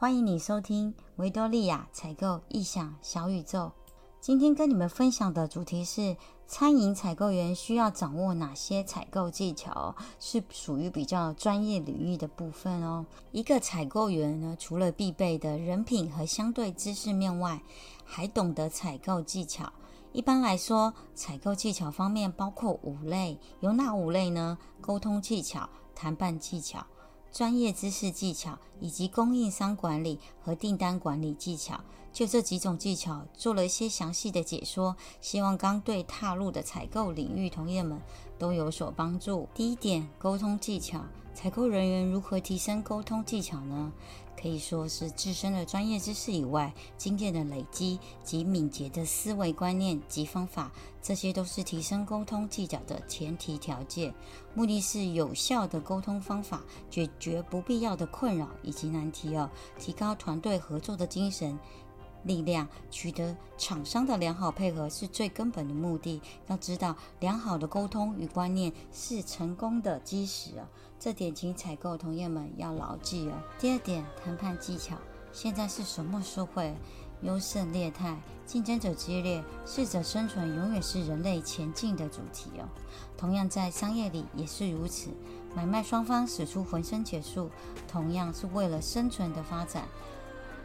欢迎你收听维多利亚采购异想小宇宙。今天跟你们分享的主题是：餐饮采购员需要掌握哪些采购技巧？是属于比较专业领域的部分哦。一个采购员呢，除了必备的人品和相对知识面外，还懂得采购技巧。一般来说，采购技巧方面包括五类，有哪五类呢？沟通技巧、谈判技巧。专业知识技巧以及供应商管理和订单管理技巧，就这几种技巧做了一些详细的解说，希望刚对踏入的采购领域同业们都有所帮助。第一点，沟通技巧，采购人员如何提升沟通技巧呢？可以说是自身的专业知识以外，经验的累积及敏捷的思维观念及方法，这些都是提升沟通技巧的前提条件。目的是有效的沟通方法，解决不必要的困扰以及难题哦，提高团队合作的精神。力量取得厂商的良好配合是最根本的目的。要知道，良好的沟通与观念是成功的基石啊！这点请采购同业们要牢记哦。第二点，谈判技巧。现在是什么社会？优胜劣汰，竞争者激烈，适者生存永远是人类前进的主题哦。同样在商业里也是如此，买卖双方使出浑身解数，同样是为了生存的发展。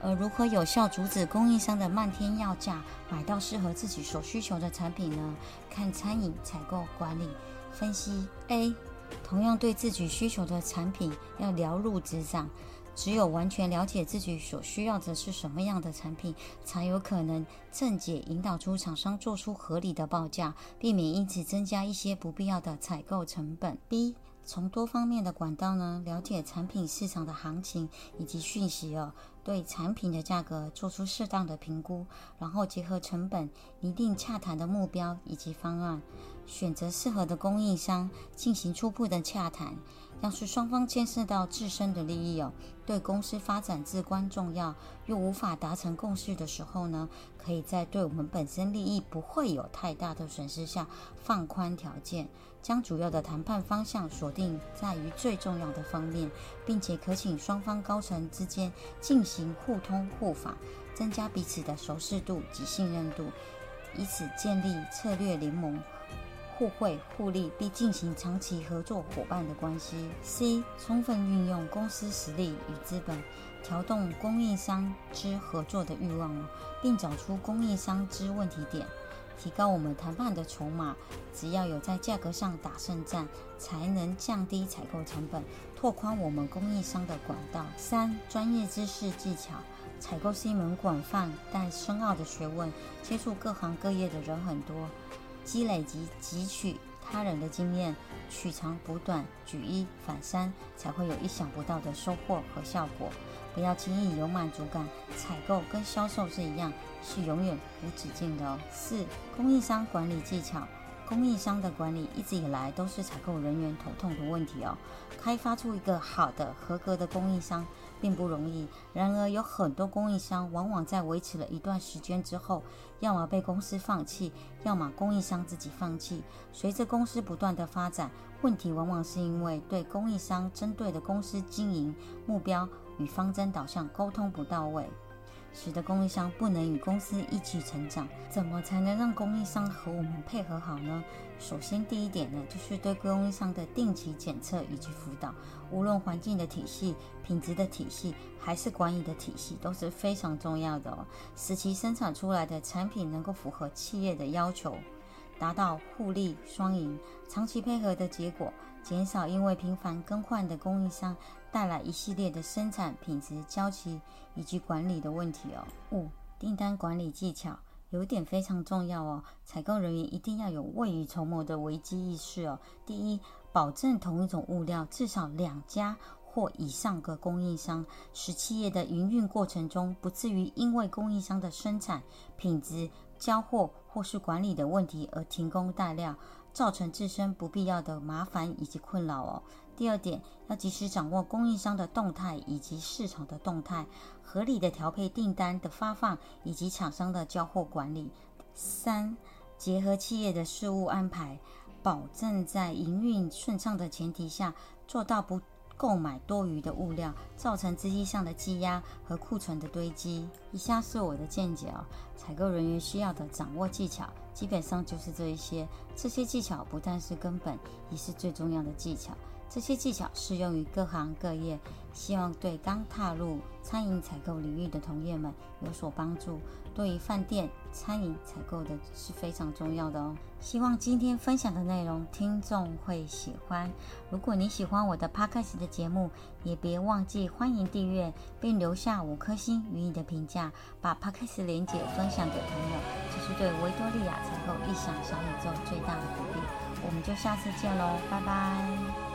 而如何有效阻止供应商的漫天要价，买到适合自己所需求的产品呢？看餐饮采购管理分析。A，同样对自己需求的产品要了如指掌，只有完全了解自己所需要的是什么样的产品，才有可能正解引导出厂商做出合理的报价，避免因此增加一些不必要的采购成本。B。从多方面的管道呢，了解产品市场的行情以及讯息哦，对产品的价格做出适当的评估，然后结合成本拟定洽谈的目标以及方案，选择适合的供应商进行初步的洽谈。要是双方牵涉到自身的利益哦，对公司发展至关重要，又无法达成共识的时候呢，可以在对我们本身利益不会有太大的损失下放宽条件，将主要的谈判方向锁定在于最重要的方面，并且可请双方高层之间进行互通互访，增加彼此的熟识度及信任度，以此建立策略联盟。互惠互利，并进行长期合作伙伴的关系。C. 充分运用公司实力与资本，调动供应商之合作的欲望，并找出供应商之问题点，提高我们谈判的筹码。只要有在价格上打胜战，才能降低采购成本，拓宽我们供应商的管道。三、专业知识技巧。采购是一门广泛但深奥的学问，接触各行各业的人很多。积累及汲取他人的经验，取长补短，举一反三，才会有意想不到的收获和效果。不要轻易有满足感，采购跟销售是一样，是永远无止境的哦。四、供应商管理技巧。供应商的管理一直以来都是采购人员头痛的问题哦。开发出一个好的、合格的供应商并不容易。然而，有很多供应商往往在维持了一段时间之后，要么被公司放弃，要么供应商自己放弃。随着公司不断的发展，问题往往是因为对供应商针对的公司经营目标与方针导向沟通不到位。使得供应商不能与公司一起成长，怎么才能让供应商和我们配合好呢？首先，第一点呢，就是对供应商的定期检测以及辅导，无论环境的体系、品质的体系，还是管理的体系，都是非常重要的哦，使其生产出来的产品能够符合企业的要求。达到互利双赢，长期配合的结果，减少因为频繁更换的供应商带来一系列的生产品质、交期以及管理的问题哦。五、订单管理技巧有一点非常重要哦，采购人员一定要有未雨绸缪的危机意识哦。第一，保证同一种物料至少两家或以上个供应商，使企业的营运过程中不至于因为供应商的生产品质。交货或是管理的问题而停工待料，造成自身不必要的麻烦以及困扰哦。第二点，要及时掌握供应商的动态以及市场的动态，合理的调配订单的发放以及厂商的交货管理。三，结合企业的事务安排，保证在营运顺畅的前提下，做到不。购买多余的物料，造成资金上的积压和库存的堆积。以下是我的见解哦，采购人员需要的掌握技巧，基本上就是这一些。这些技巧不但是根本，也是最重要的技巧。这些技巧适用于各行各业，希望对刚踏入餐饮采购领域的同业们有所帮助。对于饭店、餐饮采购的是非常重要的哦。希望今天分享的内容听众会喜欢。如果你喜欢我的 Podcast 的节目，也别忘记欢迎订阅并留下五颗星与你的评价，把 Podcast 连接分享给朋友，这是对维多利亚采购异想小宇宙最大的鼓励。我们就下次见喽，拜拜。